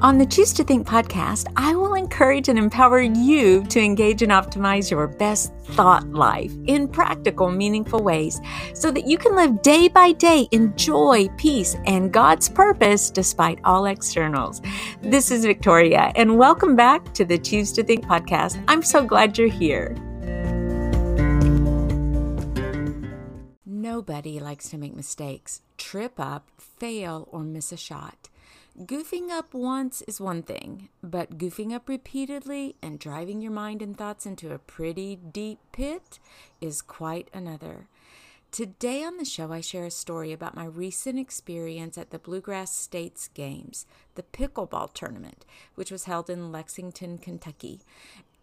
On the Choose to Think podcast, I will encourage and empower you to engage and optimize your best thought life in practical, meaningful ways so that you can live day by day in joy, peace, and God's purpose despite all externals. This is Victoria, and welcome back to the Choose to Think podcast. I'm so glad you're here. Nobody likes to make mistakes, trip up, fail, or miss a shot. Goofing up once is one thing, but goofing up repeatedly and driving your mind and thoughts into a pretty deep pit is quite another. Today on the show, I share a story about my recent experience at the Bluegrass States Games, the pickleball tournament, which was held in Lexington, Kentucky,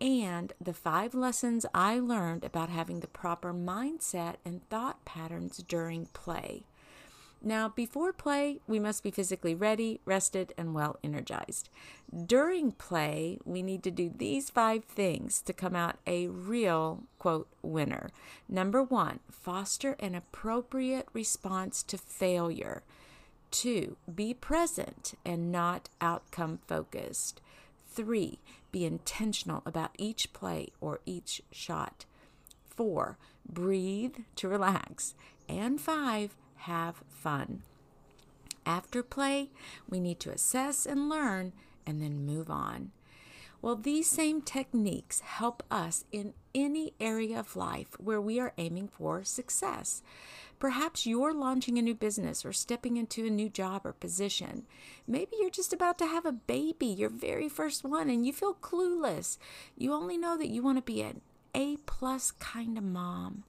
and the five lessons I learned about having the proper mindset and thought patterns during play. Now, before play, we must be physically ready, rested, and well energized. During play, we need to do these five things to come out a real, quote, winner. Number one, foster an appropriate response to failure. Two, be present and not outcome focused. Three, be intentional about each play or each shot. Four, breathe to relax. And five, have fun. After play, we need to assess and learn and then move on. Well, these same techniques help us in any area of life where we are aiming for success. Perhaps you're launching a new business or stepping into a new job or position. Maybe you're just about to have a baby, your very first one, and you feel clueless. You only know that you want to be an A plus kind of mom.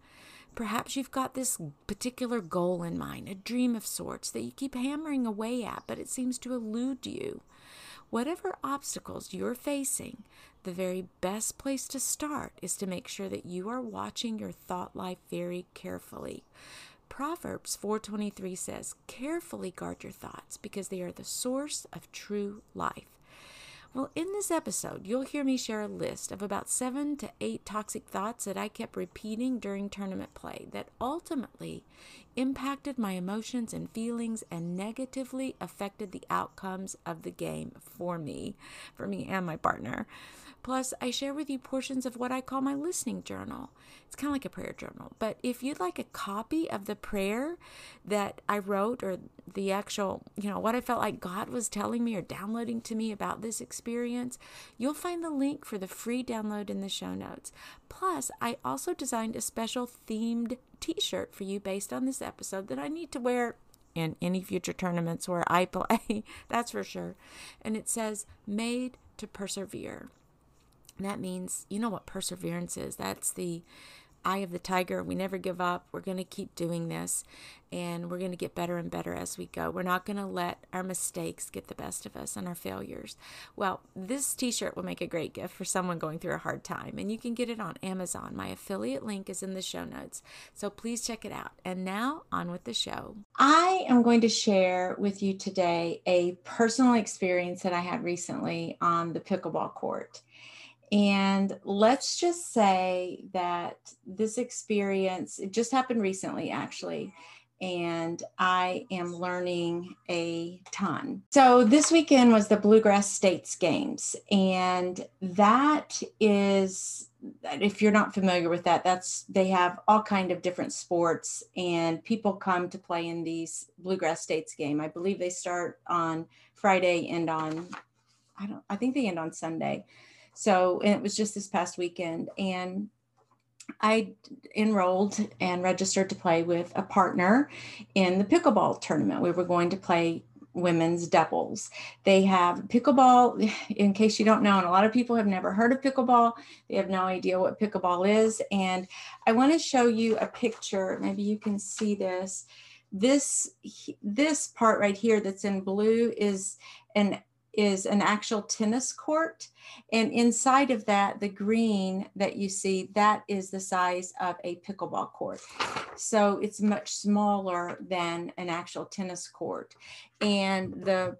Perhaps you've got this particular goal in mind, a dream of sorts that you keep hammering away at, but it seems to elude you. Whatever obstacles you're facing, the very best place to start is to make sure that you are watching your thought life very carefully. Proverbs 4:23 says, "Carefully guard your thoughts because they are the source of true life." Well, in this episode, you'll hear me share a list of about seven to eight toxic thoughts that I kept repeating during tournament play that ultimately impacted my emotions and feelings and negatively affected the outcomes of the game for me, for me and my partner. Plus, I share with you portions of what I call my listening journal. It's kind of like a prayer journal, but if you'd like a copy of the prayer that I wrote or the actual, you know, what I felt like God was telling me or downloading to me about this experience, you'll find the link for the free download in the show notes. Plus, I also designed a special themed t shirt for you based on this episode that I need to wear in any future tournaments where I play, that's for sure. And it says, Made to Persevere. That means, you know what perseverance is. That's the eye of the tiger. We never give up. We're going to keep doing this and we're going to get better and better as we go. We're not going to let our mistakes get the best of us and our failures. Well, this t shirt will make a great gift for someone going through a hard time, and you can get it on Amazon. My affiliate link is in the show notes, so please check it out. And now, on with the show. I am going to share with you today a personal experience that I had recently on the pickleball court. And let's just say that this experience, it just happened recently, actually. And I am learning a ton. So, this weekend was the Bluegrass States Games. And that is, if you're not familiar with that, that's they have all kind of different sports and people come to play in these Bluegrass States game. I believe they start on Friday and on, I don't, I think they end on Sunday. So it was just this past weekend. And I enrolled and registered to play with a partner in the pickleball tournament. We were going to play women's doubles. They have pickleball, in case you don't know, and a lot of people have never heard of pickleball. They have no idea what pickleball is. And I want to show you a picture. Maybe you can see this. This this part right here that's in blue is an is an actual tennis court. And inside of that, the green that you see, that is the size of a pickleball court. So it's much smaller than an actual tennis court. And the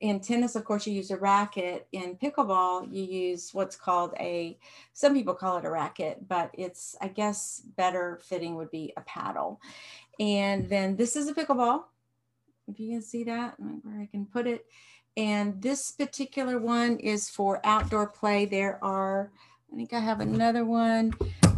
in tennis, of course, you use a racket. In pickleball, you use what's called a, some people call it a racket, but it's, I guess, better fitting would be a paddle. And then this is a pickleball if you can see that, where I can put it. And this particular one is for outdoor play. There are, I think I have another one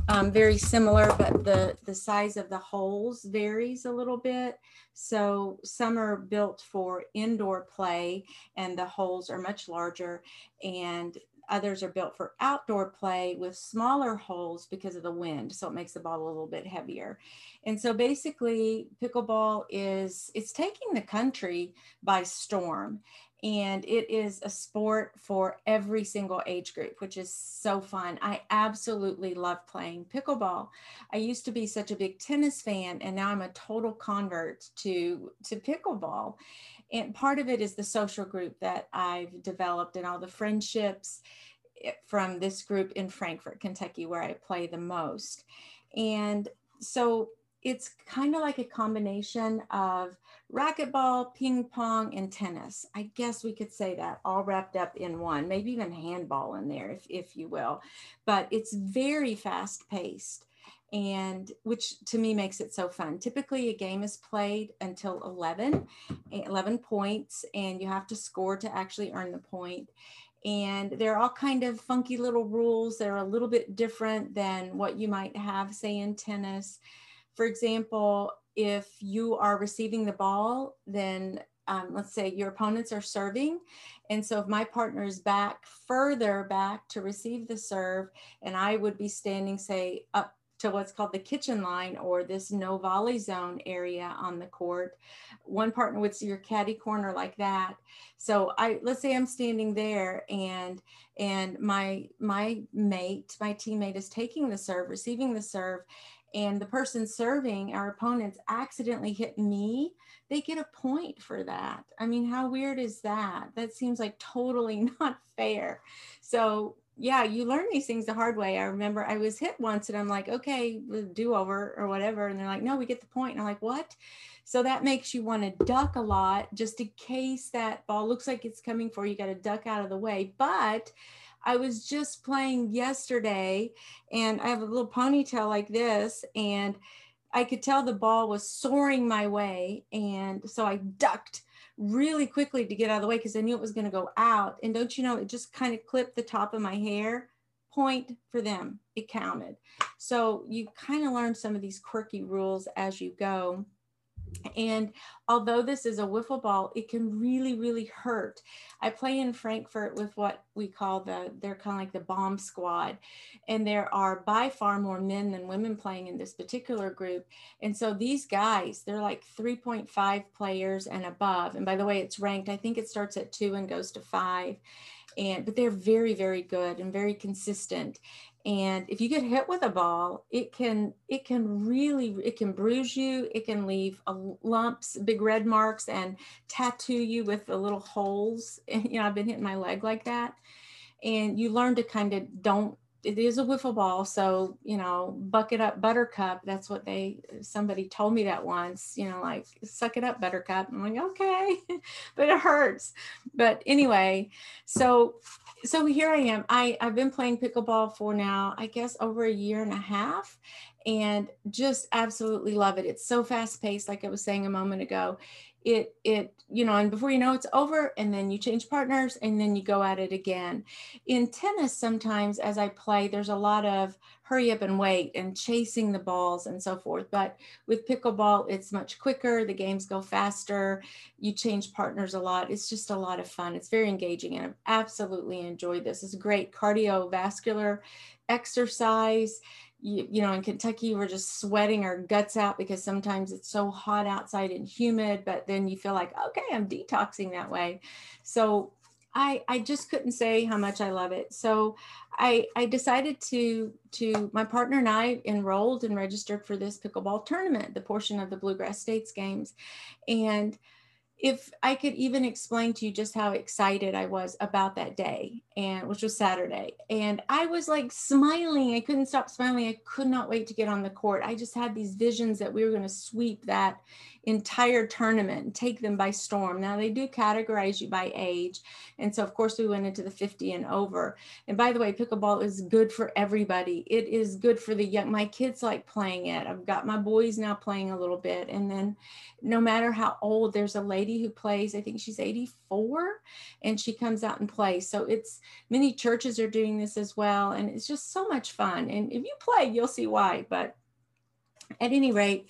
um, very similar, but the, the size of the holes varies a little bit. So some are built for indoor play and the holes are much larger and others are built for outdoor play with smaller holes because of the wind. So it makes the ball a little bit heavier. And so basically pickleball is, it's taking the country by storm and it is a sport for every single age group, which is so fun. I absolutely love playing pickleball. I used to be such a big tennis fan, and now I'm a total convert to, to pickleball. And part of it is the social group that I've developed and all the friendships eh, from this group in Frankfort, Kentucky, where I play the most. And so it's kind of like a combination of racquetball, ping pong, and tennis. I guess we could say that all wrapped up in one, maybe even handball in there, if, if you will. But it's very fast paced and which to me makes it so fun. Typically, a game is played until 11, 11 points, and you have to score to actually earn the point. And there are all kind of funky little rules that are a little bit different than what you might have, say, in tennis. For example, if you are receiving the ball, then um, let's say your opponents are serving. And so if my partner is back further back to receive the serve, and I would be standing, say, up to what's called the kitchen line or this no volley zone area on the court. One partner would see your caddy corner like that. So I let's say I'm standing there and and my my mate, my teammate is taking the serve, receiving the serve, and the person serving our opponents accidentally hit me, they get a point for that. I mean, how weird is that? That seems like totally not fair. So, yeah, you learn these things the hard way. I remember I was hit once and I'm like, okay, do over or whatever. And they're like, no, we get the point. And I'm like, what? So that makes you want to duck a lot just in case that ball looks like it's coming for you. You got to duck out of the way. But I was just playing yesterday and I have a little ponytail like this and I could tell the ball was soaring my way. And so I ducked really quickly to get out of the way because I knew it was going to go out. And don't you know, it just kind of clipped the top of my hair. Point for them, it counted. So you kind of learn some of these quirky rules as you go. And although this is a wiffle ball, it can really, really hurt. I play in Frankfort with what we call the, they're kind of like the bomb squad. And there are by far more men than women playing in this particular group. And so these guys, they're like 3.5 players and above. And by the way, it's ranked, I think it starts at two and goes to five and but they're very very good and very consistent. And if you get hit with a ball it can it can really it can bruise you. It can leave lumps big red marks and tattoo you with the little holes. You know i've been hitting my leg like that. And you learn to kind of don't it is a wiffle ball so you know bucket up buttercup that's what they somebody told me that once you know like suck it up buttercup. I'm like okay. But it hurts. But anyway so so here i am. I i've been playing pickleball for now i guess over a year and a half and just absolutely love it. It's so fast paced like i was saying a moment ago it it you know and before you know it's over and then you change partners and then you go at it again. In tennis sometimes as i play there's a lot of hurry up and wait and chasing the balls and so forth but with pickleball it's much quicker the games go faster you change partners a lot it's just a lot of fun it's very engaging and i've absolutely enjoyed this it's a great cardiovascular exercise you, you know, in Kentucky, we're just sweating our guts out because sometimes it's so hot outside and humid, but then you feel like, okay, I'm detoxing that way. So I, I just couldn't say how much I love it. So I, I decided to, to, my partner and I enrolled and registered for this pickleball tournament, the portion of the Bluegrass States games. And if I could even explain to you just how excited I was about that day, and which was Saturday, and I was like smiling. I couldn't stop smiling. I could not wait to get on the court. I just had these visions that we were going to sweep that entire tournament and take them by storm. Now they do categorize you by age. And so of course we went into the 50 and over. And by the way, pickleball is good for everybody. It is good for the young. My kids like playing it. I've got my boys now playing a little bit. And then no matter how old, there's a lady who plays, I think she's 84 and she comes out and plays. So it's many churches are doing this as well. And it's just so much fun. And if you play, you'll see why. But at any rate,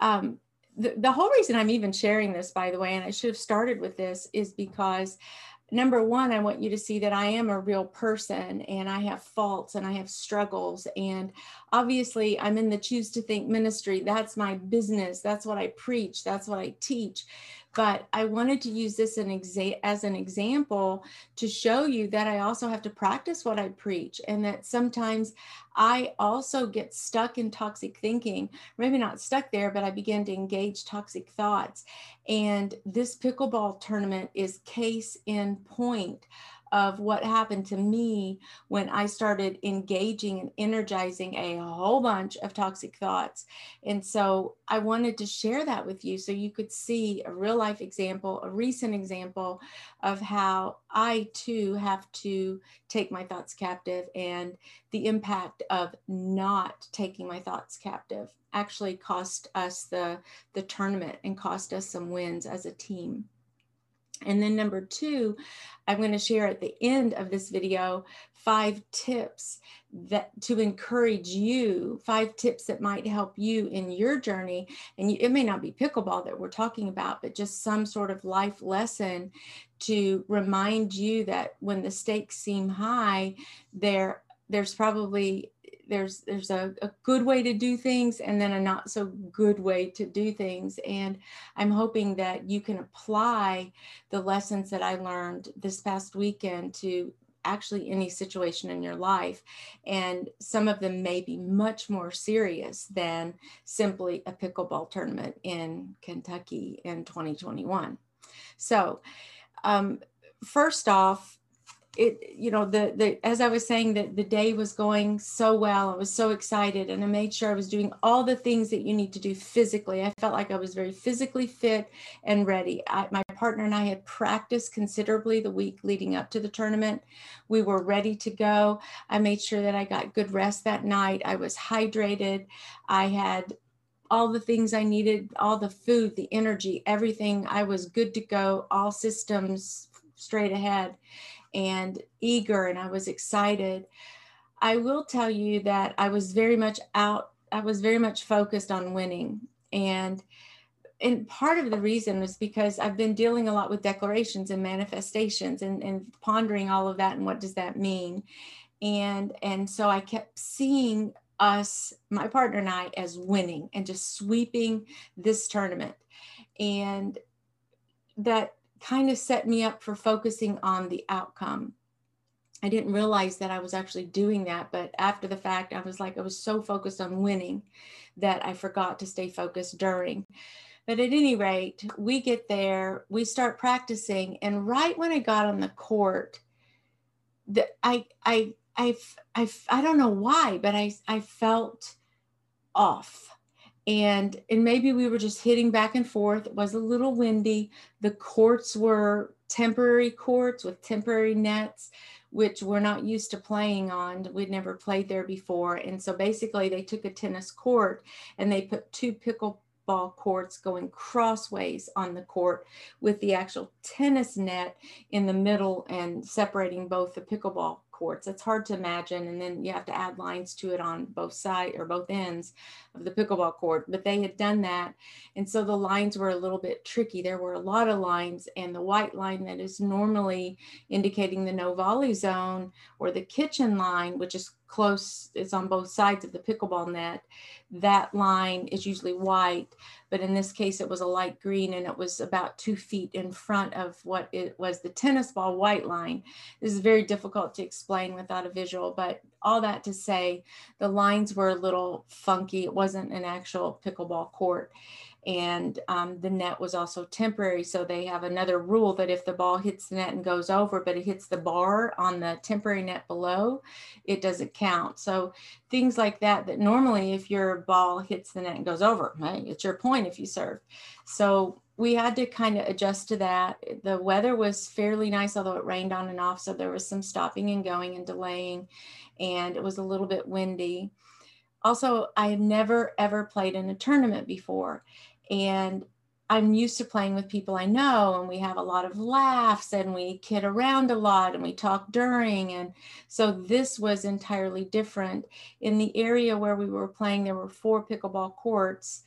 um, the, the whole reason I'm even sharing this, by the way, and I should have started with this, is because number one, I want you to see that I am a real person and I have faults and I have struggles. And obviously, I'm in the Choose to Think ministry. That's my business. That's what I preach. That's what I teach but I wanted to use this an exa- as an example to show you that I also have to practice what I preach and that sometimes I also get stuck in toxic thinking. Maybe not stuck there, but I begin to engage toxic thoughts. And this pickleball tournament is case in point of what happened to me when I started engaging and energizing a whole bunch of toxic thoughts. And so I wanted to share that with you so you could see a real life example, a recent example of how I too have to take my thoughts captive and the impact of not taking my thoughts captive actually cost us the the tournament and cost us some wins as a team. And then number two, I'm going to share at the end of this video five tips that to encourage you, five tips that might help you in your journey. And you, it may not be pickleball that we're talking about, but just some sort of life lesson to remind you that when the stakes seem high, there there's probably there's there's a, a good way to do things and then a not so good way to do things. And i'm hoping that you can apply the lessons that i learned this past weekend to actually any situation in your life. And some of them may be much more serious than simply a pickleball tournament in kentucky in 2021 so um, first off it you know the the as i was saying that the day was going so well. I was so excited and i made sure i was doing all the things that you need to do physically. I felt like i was very physically fit and ready. I, my partner and i had practiced considerably the week leading up to the tournament. We were ready to go. I made sure that i got good rest that night. I was hydrated. I had all the things I needed, all the food, the energy, everything. I was good to go, all systems straight ahead and eager and I was excited. I will tell you that I was very much out, I was very much focused on winning. And and part of the reason was because I've been dealing a lot with declarations and manifestations and, and pondering all of that and what does that mean. And and so I kept seeing us, my partner and I, as winning and just sweeping this tournament. And that kind of set me up for focusing on the outcome. I didn't realize that I was actually doing that, but after the fact, I was like, I was so focused on winning that I forgot to stay focused during. But at any rate, we get there, we start practicing, and right when I got on the court, the, I, I, I, I, I don't know why, but I, I felt off and and maybe we were just hitting back and forth it was a little windy. The courts were temporary courts with temporary nets which we're not used to playing on we'd never played there before and so basically they took a tennis court and they put two pickleball courts going crossways on the court with the actual tennis net in the middle and separating both the pickleball courts. It's hard to imagine. And then you have to add lines to it on both sides or both ends of the pickleball court. But they had done that. And so the lines were a little bit tricky. There were a lot of lines, and the white line that is normally indicating the no volley zone or the kitchen line, which is close, it's on both sides of the pickleball net. That line is usually white, but in this case, it was a light green and it was about two feet in front of what it was the tennis ball white line. This is very difficult to explain without a visual, but all that to say, the lines were a little funky. It wasn't an actual pickleball court. And um, the net was also temporary. So they have another rule that if the ball hits the net and goes over, but it hits the bar on the temporary net below, it doesn't count. So things like that, that normally if your ball hits the net and goes over, right, it's your point if you serve. So we had to kind of adjust to that. The weather was fairly nice, although it rained on and off. So there was some stopping and going and delaying, and it was a little bit windy. Also, I have never ever played in a tournament before and I'm used to playing with people I know, and we have a lot of laughs and we kid around a lot and we talk during. And so this was entirely different. In the area where we were playing, there were four pickleball courts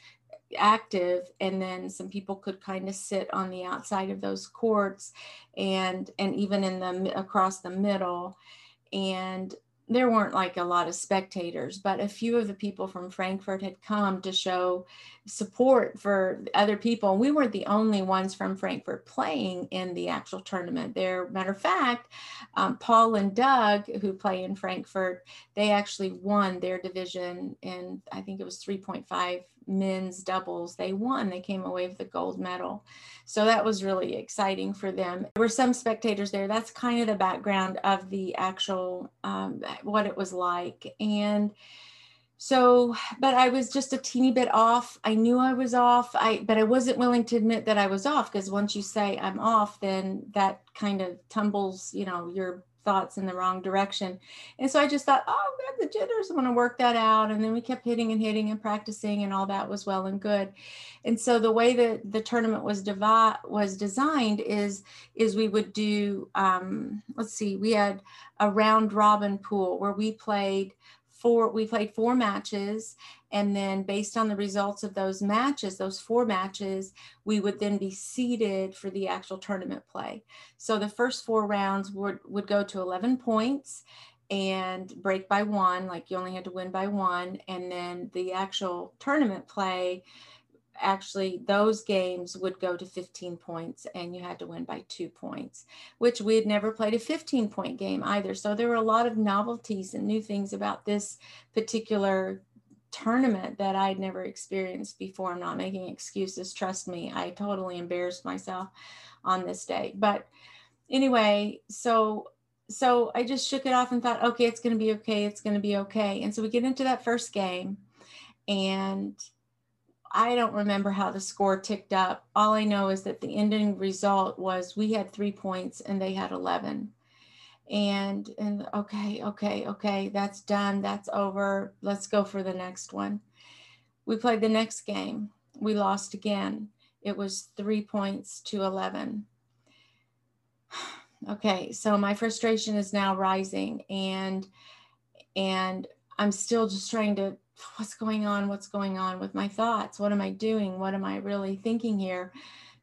active and then some people could kind of sit on the outside of those courts and and even in the across the middle and there weren't like a lot of spectators, but a few of the people from Frankfort had come to show support for other people. And we weren't the only ones from Frankfort playing in the actual tournament. There, matter of fact, um, Paul and Doug, who play in Frankfort, they actually won their division in, I think it was 3.5 men's doubles. They won, they came away with the gold medal. So that was really exciting for them. There were some spectators there. That's kind of the background of the actual, um, what it was like. And so, but I was just a teeny bit off. I knew I was off. I, but I wasn't willing to admit that I was off because once you say I'm off, then that kind of tumbles, you know, your thoughts in the wrong direction. And so I just thought, oh, the jitters, I want to work that out. And then we kept hitting and hitting and practicing, and all that was well and good. And so the way that the tournament was devi- was designed is is we would do, um, let's see, we had a round robin pool where we played four we played four matches and then based on the results of those matches those four matches we would then be seeded for the actual tournament play. So the first four rounds would would go to 11 points and break by one like you only had to win by one and then the actual tournament play actually those games would go to 15 points and you had to win by two points which we had never played a 15 point game either. So there were a lot of novelties and new things about this particular tournament that i'd never experienced before. I'm not making excuses trust me i totally embarrassed myself on this day. But anyway so so i just shook it off and thought okay it's going to be okay it's going to be okay. And so we get into that first game and I don't remember how the score ticked up. All I know is that the ending result was we had three points and they had 11. And, and okay, okay, okay, that's done. That's over. Let's go for the next one. We played the next game. We lost again. It was three points to 11. Okay, so my frustration is now rising and and I'm still just trying to what's going on? What's going on with my thoughts? What am I doing? What am I really thinking here?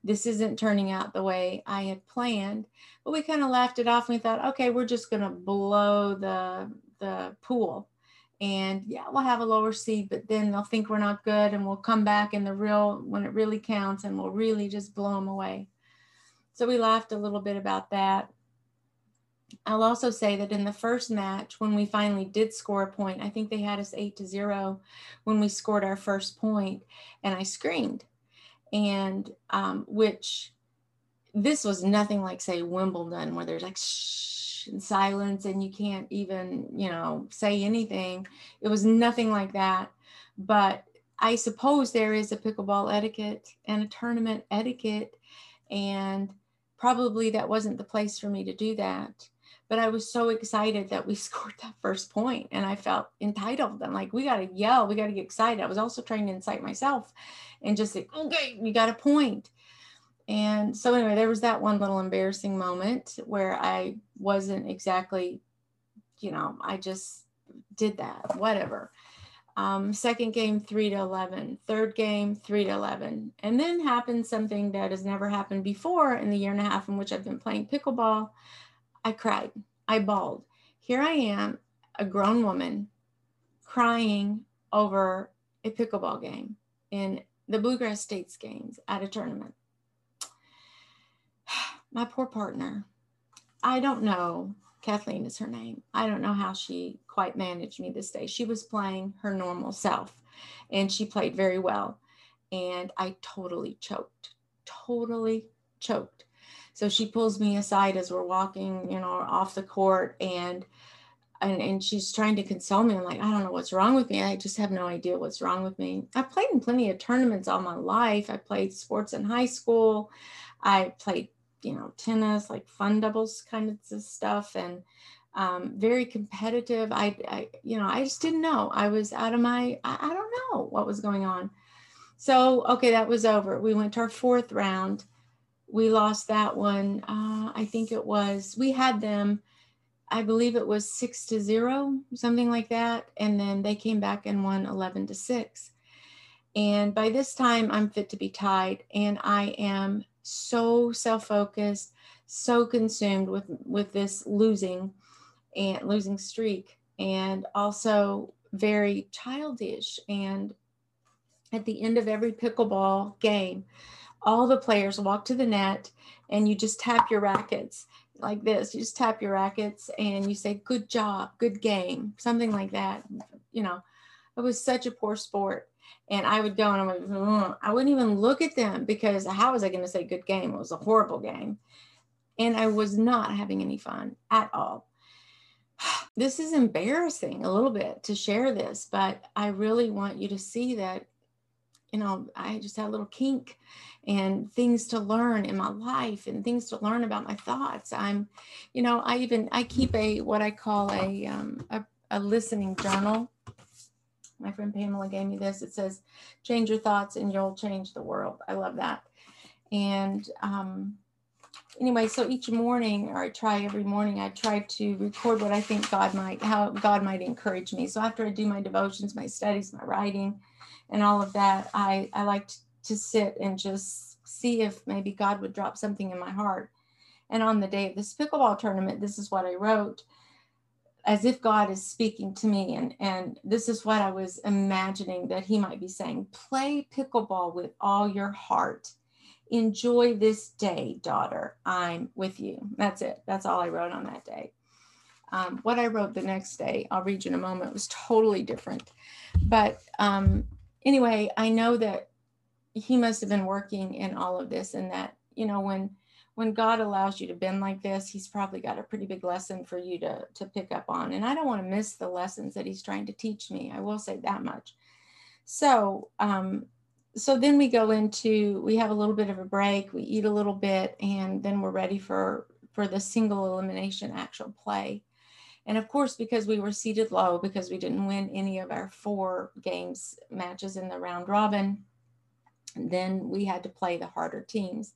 This isn't turning out the way I had planned. But we kind of laughed it off and we thought, okay, we're just going to blow the the pool. And yeah, we'll have a lower seed, but then they'll think we're not good and we'll come back in the real when it really counts and we'll really just blow them away. So we laughed a little bit about that. I'll also say that in the first match, when we finally did score a point, I think they had us eight to zero when we scored our first point, and I screamed, and um, which this was nothing like say Wimbledon where there's like shh and silence and you can't even you know say anything. It was nothing like that, but I suppose there is a pickleball etiquette and a tournament etiquette, and probably that wasn't the place for me to do that but I was so excited that we scored that first point and I felt entitled. I'm like, we got to yell, we got to get excited. I was also trying to incite myself and just say, okay, we got a point. And so, anyway, there was that one little embarrassing moment where I wasn't exactly, you know, I just did that, whatever. Um, second game, three to 11. Third game, three to 11. And then happened something that has never happened before in the year and a half in which I've been playing pickleball. I cried. I bawled. Here I am, a grown woman, crying over a pickleball game in the Bluegrass States games at a tournament. My poor partner. I don't know. Kathleen is her name. I don't know how she quite managed me this day. She was playing her normal self and she played very well. and I totally choked, totally choked. So she pulls me aside as we're walking, you know, off the court and and, and she's trying to console me. I'm like, I don't know what's wrong with me. I just have no idea what's wrong with me. I played in plenty of tournaments all my life. I played sports in high school. I played, you know, tennis, like fun doubles kind of stuff, and um, very competitive. I, I, you know, I just didn't know. I was out of my, I, I don't know what was going on. So, okay, that was over. We went to our fourth round. We lost that one. Uh, I think it was, we had them I believe it was six to zero, something like that. And then they came back and won 11 to six. And by this time, I'm fit to be tied. And I am so self focused, so consumed with, with this losing and losing streak, and also very childish. And at the end of every pickleball game, all the players walk to the net and you just tap your rackets like this. You just tap your rackets and you say, good job, good game, something like that. You know, it was such a poor sport. And I would go and I I wouldn't even look at them because how was I going to say good game? It was a horrible game. And I was not having any fun at all. This is embarrassing a little bit to share this, but I really want you to see that you know, I just had a little kink and things to learn in my life and things to learn about my thoughts. I'm, you know, I even I keep a what I call a um, a, a listening journal. My friend Pamela gave me this. It says, "Change your thoughts and you'll change the world." I love that. And um, anyway, so each morning, or I try every morning, I try to record what I think God might, how God might encourage me. So after I do my devotions, my studies, my writing and all of that, I, I liked to sit and just see if maybe God would drop something in my heart. And on the day of this pickleball tournament, this is what I wrote as if God is speaking to me. And, and this is what I was imagining that He might be saying play pickleball with all your heart. Enjoy this day, daughter. I'm with you. That's it. That's all I wrote on that day. Um, what I wrote the next day, I'll read you in a moment, was totally different. But um, anyway, I know that he must have been working in all of this and that, you know, when when God allows you to bend like this, he's probably got a pretty big lesson for you to to pick up on. And I don't want to miss the lessons that he's trying to teach me. I will say that much. So, um, so then we go into we have a little bit of a break, we eat a little bit, and then we're ready for for the single elimination actual play. And of course, because we were seeded low, because we didn't win any of our four games matches in the round robin, then we had to play the harder teams.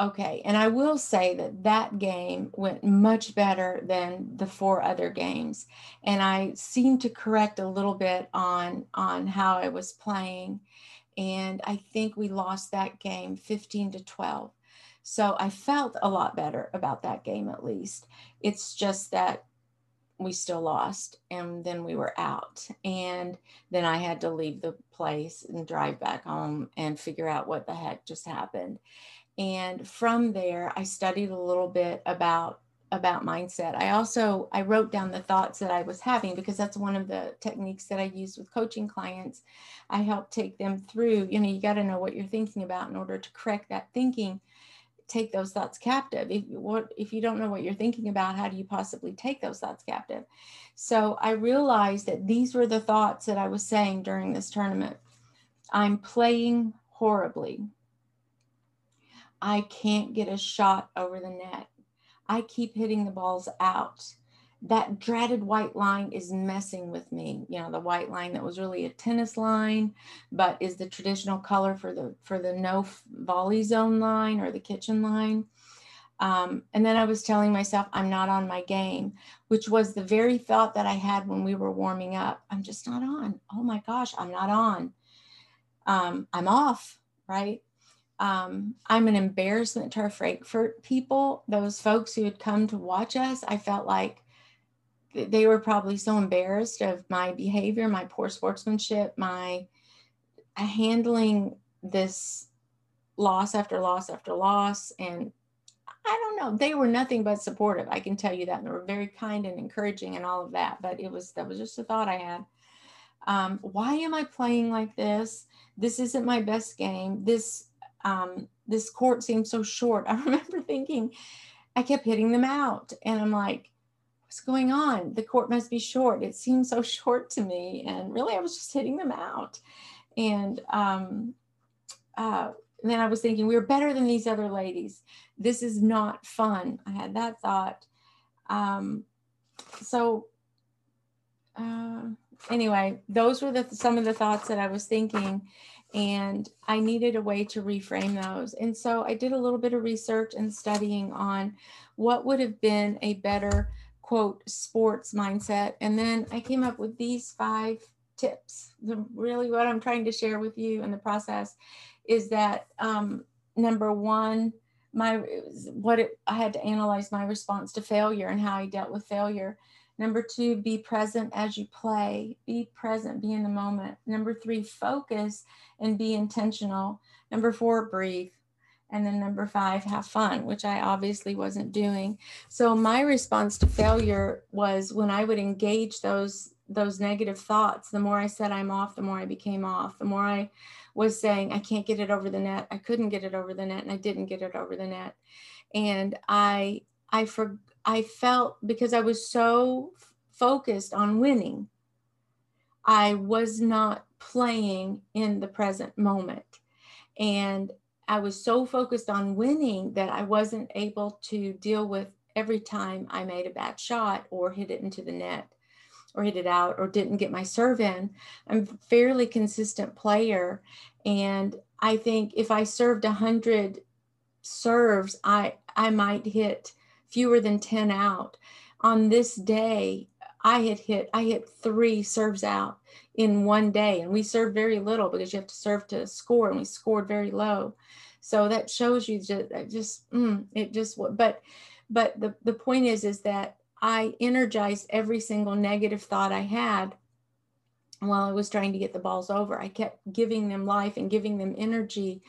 Okay, and I will say that that game went much better than the four other games, and I seemed to correct a little bit on on how I was playing, and I think we lost that game 15 to 12. So I felt a lot better about that game at least. It's just that we still lost and then we were out. And then I had to leave the place and drive back home and figure out what the heck just happened. And from there, I studied a little bit about about mindset. I also I wrote down the thoughts that I was having because that's one of the techniques that I use with coaching clients. I help take them through, you know, you got to know what you're thinking about in order to correct that thinking take those thoughts captive. If what if you don't know what you're thinking about how do you possibly take those thoughts captive? So i realized that these were the thoughts that i was saying during this tournament. I'm playing horribly. I can't get a shot over the net. I keep hitting the balls out that dreaded white line is messing with me. You know the white line that was really a tennis line but is the traditional color for the for the no volley zone line or the kitchen line. Um, and then i was telling myself i'm not on my game which was the very thought that i had when we were warming up. I'm just not on. Oh my gosh i'm not on. Um, i'm off right? Um, I'm an embarrassment to our Frankfort people, those folks who had come to watch us. I felt like they were probably so embarrassed of my behavior, my poor sportsmanship, my uh, handling this loss after loss after loss. And I don't know, they were nothing but supportive. I can tell you that. And they were very kind and encouraging and all of that. But it was, that was just a thought I had. Um, why am I playing like this? This isn't my best game. This um, this court seems so short. I remember thinking, I kept hitting them out, and I'm like, what's going on? The court must be short. It seems so short to me, and really, I was just hitting them out. And um, uh, then I was thinking, we are better than these other ladies. This is not fun. I had that thought. Um, so uh, anyway, those were the some of the thoughts that I was thinking, and I needed a way to reframe those. And so I did a little bit of research and studying on what would have been a better quote sports mindset, and then I came up with these five tips. The, really, what I'm trying to share with you in the process is that um, number one my what it, I had to analyze my response to failure and how I dealt with failure. Number two, be present as you play. Be present, be in the moment. Number three, focus and be intentional. Number four, breathe. And then number five, have fun, which I obviously wasn't doing. So my response to failure was when I would engage those those negative thoughts, the more I said I'm off, the more I became off. The more I was saying I can't get it over the net, I couldn't get it over the net, and I didn't get it over the net. And I I for I felt because I was so focused on winning, I was not playing in the present moment. And I was so focused on winning that I wasn't able to deal with every time I made a bad shot or hit it into the net or hit it out or didn't get my serve in. I'm a fairly consistent player. And I think if I served 100 serves, I, I might hit fewer than 10 out. On this day, I had hit I hit three serves out in one day, and we served very little because you have to serve to score, and we scored very low. So that shows you just just mm, it just but but the the point is is that I energized every single negative thought I had while I was trying to get the balls over. I kept giving them life and giving them energy.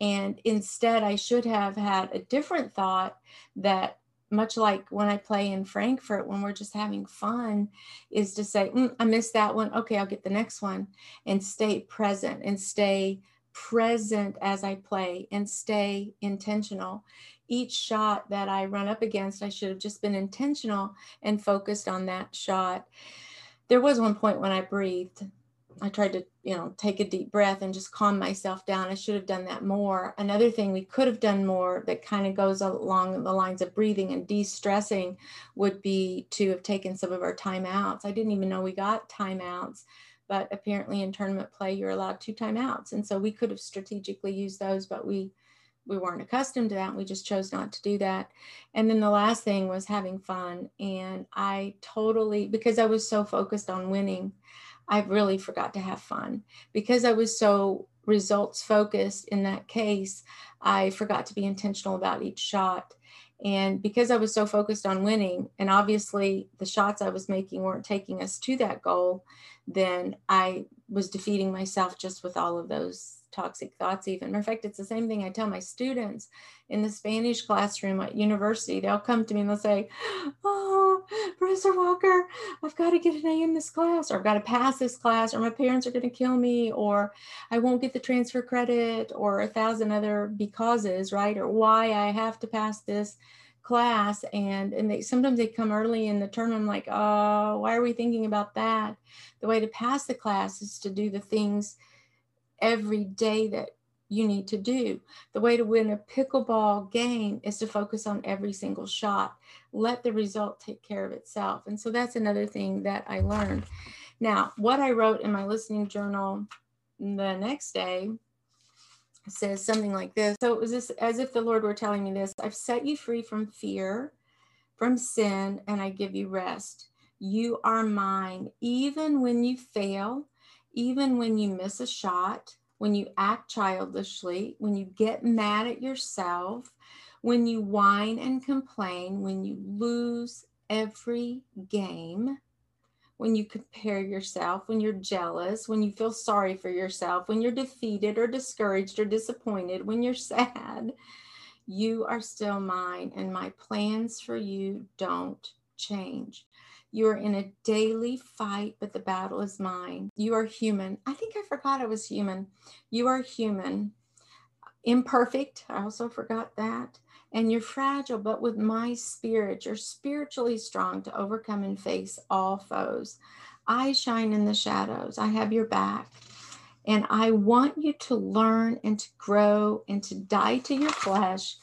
And instead, I should have had a different thought that much like when I play in Frankfort, when we're just having fun, is to say, mm, I missed that one. Okay, I'll get the next one and stay present and stay present as I play and stay intentional. Each shot that I run up against, I should have just been intentional and focused on that shot. There was one point when I breathed I tried to, you know, take a deep breath and just calm myself down. I should have done that more. Another thing we could have done more that kind of goes along the lines of breathing and de-stressing would be to have taken some of our timeouts. I didn't even know we got timeouts, but apparently in tournament play you're allowed two timeouts. And so we could have strategically used those, but we we weren't accustomed to that. We just chose not to do that. And then the last thing was having fun. And I totally, because I was so focused on winning, I really forgot to have fun because I was so results focused in that case. I forgot to be intentional about each shot. And because I was so focused on winning, and obviously the shots I was making weren't taking us to that goal, then I was defeating myself just with all of those toxic thoughts even. Matter of fact, it's the same thing I tell my students in the Spanish classroom at university. They'll come to me and they'll say, Oh, Professor Walker, I've got to get an A in this class, or I've got to pass this class, or my parents are going to kill me, or I won't get the transfer credit, or a thousand other becauses, right? Or why I have to pass this class and and they sometimes they come early in the term i'm like oh why are we thinking about that the way to pass the class is to do the things every day that you need to do. The way to win a pickleball game is to focus on every single shot. Let the result take care of itself. And so that's another thing that I learned. Now, what I wrote in my listening journal the next day says something like this. So it was this as if the Lord were telling me this I've set you free from fear, from sin, and I give you rest. You are mine. Even when you fail, even when you miss a shot, when you act childishly, when you get mad at yourself, when you whine and complain, when you lose every game, when you compare yourself, when you're jealous, when you feel sorry for yourself, when you're defeated or discouraged or disappointed, when you're sad, you are still mine, and my plans for you don't change. You are in a daily fight, but the battle is mine. You are human. I think I forgot I was human. You are human. Imperfect. I also forgot that. And you're fragile, but with my spirit, you're spiritually strong to overcome and face all foes. I shine in the shadows. I have your back. And I want you to learn and to grow and to die to your flesh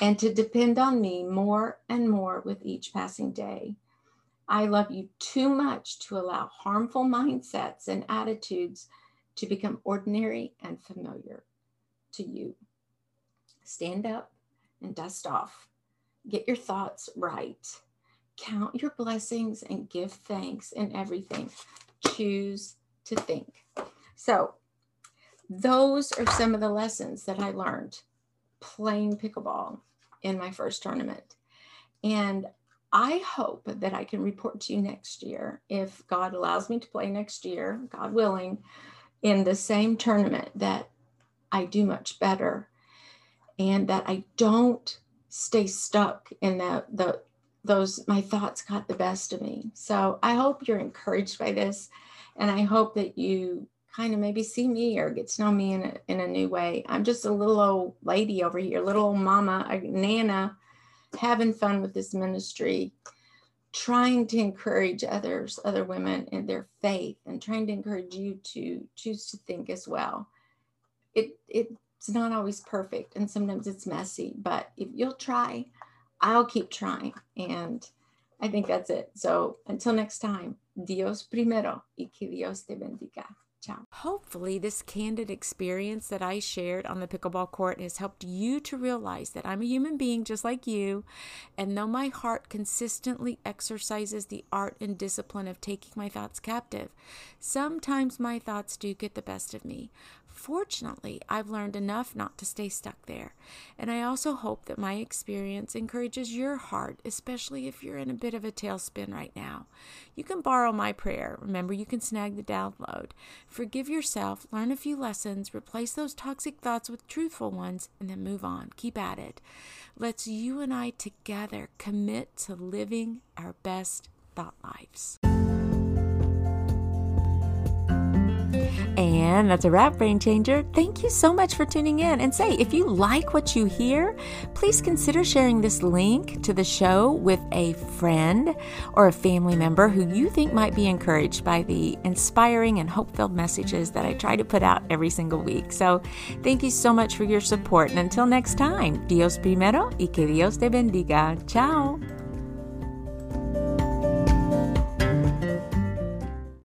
and to depend on me more and more with each passing day. I love you too much to allow harmful mindsets and attitudes to become ordinary and familiar to you. Stand up and dust off. Get your thoughts right. Count your blessings and give thanks in everything. Choose to think. So, those are some of the lessons that I learned playing pickleball in my first tournament. And I hope that I can report to you next year, if God allows me to play next year, God willing, in the same tournament, that I do much better and that I don't stay stuck in the, the those my thoughts got the best of me. So I hope you're encouraged by this and I hope that you kind of maybe see me or get to know me in a, in a new way. I'm just a little old lady over here, little old mama, a nana, having fun with this ministry, trying to encourage others, other women in their faith, and trying to encourage you to choose to think as well. It it's not always perfect, and sometimes it's messy, but if you'll try, I'll keep trying, and I think that's it. So until next time, Dios primero y que Dios te bendiga. Hopefully, this candid experience that I shared on the pickleball court has helped you to realize that I'm a human being just like you. And though my heart consistently exercises the art and discipline of taking my thoughts captive, sometimes my thoughts do get the best of me. Fortunately, I've learned enough not to stay stuck there. And I also hope that my experience encourages your heart, especially if you're in a bit of a tailspin right now. You can borrow my prayer. Remember, you can snag the download. Forgive yourself, learn a few lessons, replace those toxic thoughts with truthful ones, and then move on. Keep at it. Let's you and I together commit to living our best thought lives. And that's a wrap, Brain Changer. Thank you so much for tuning in. And say, if you like what you hear, please consider sharing this link to the show with a friend or a family member who you think might be encouraged by the inspiring and hope filled messages that I try to put out every single week. So thank you so much for your support. And until next time, Dios primero y que Dios te bendiga. Ciao.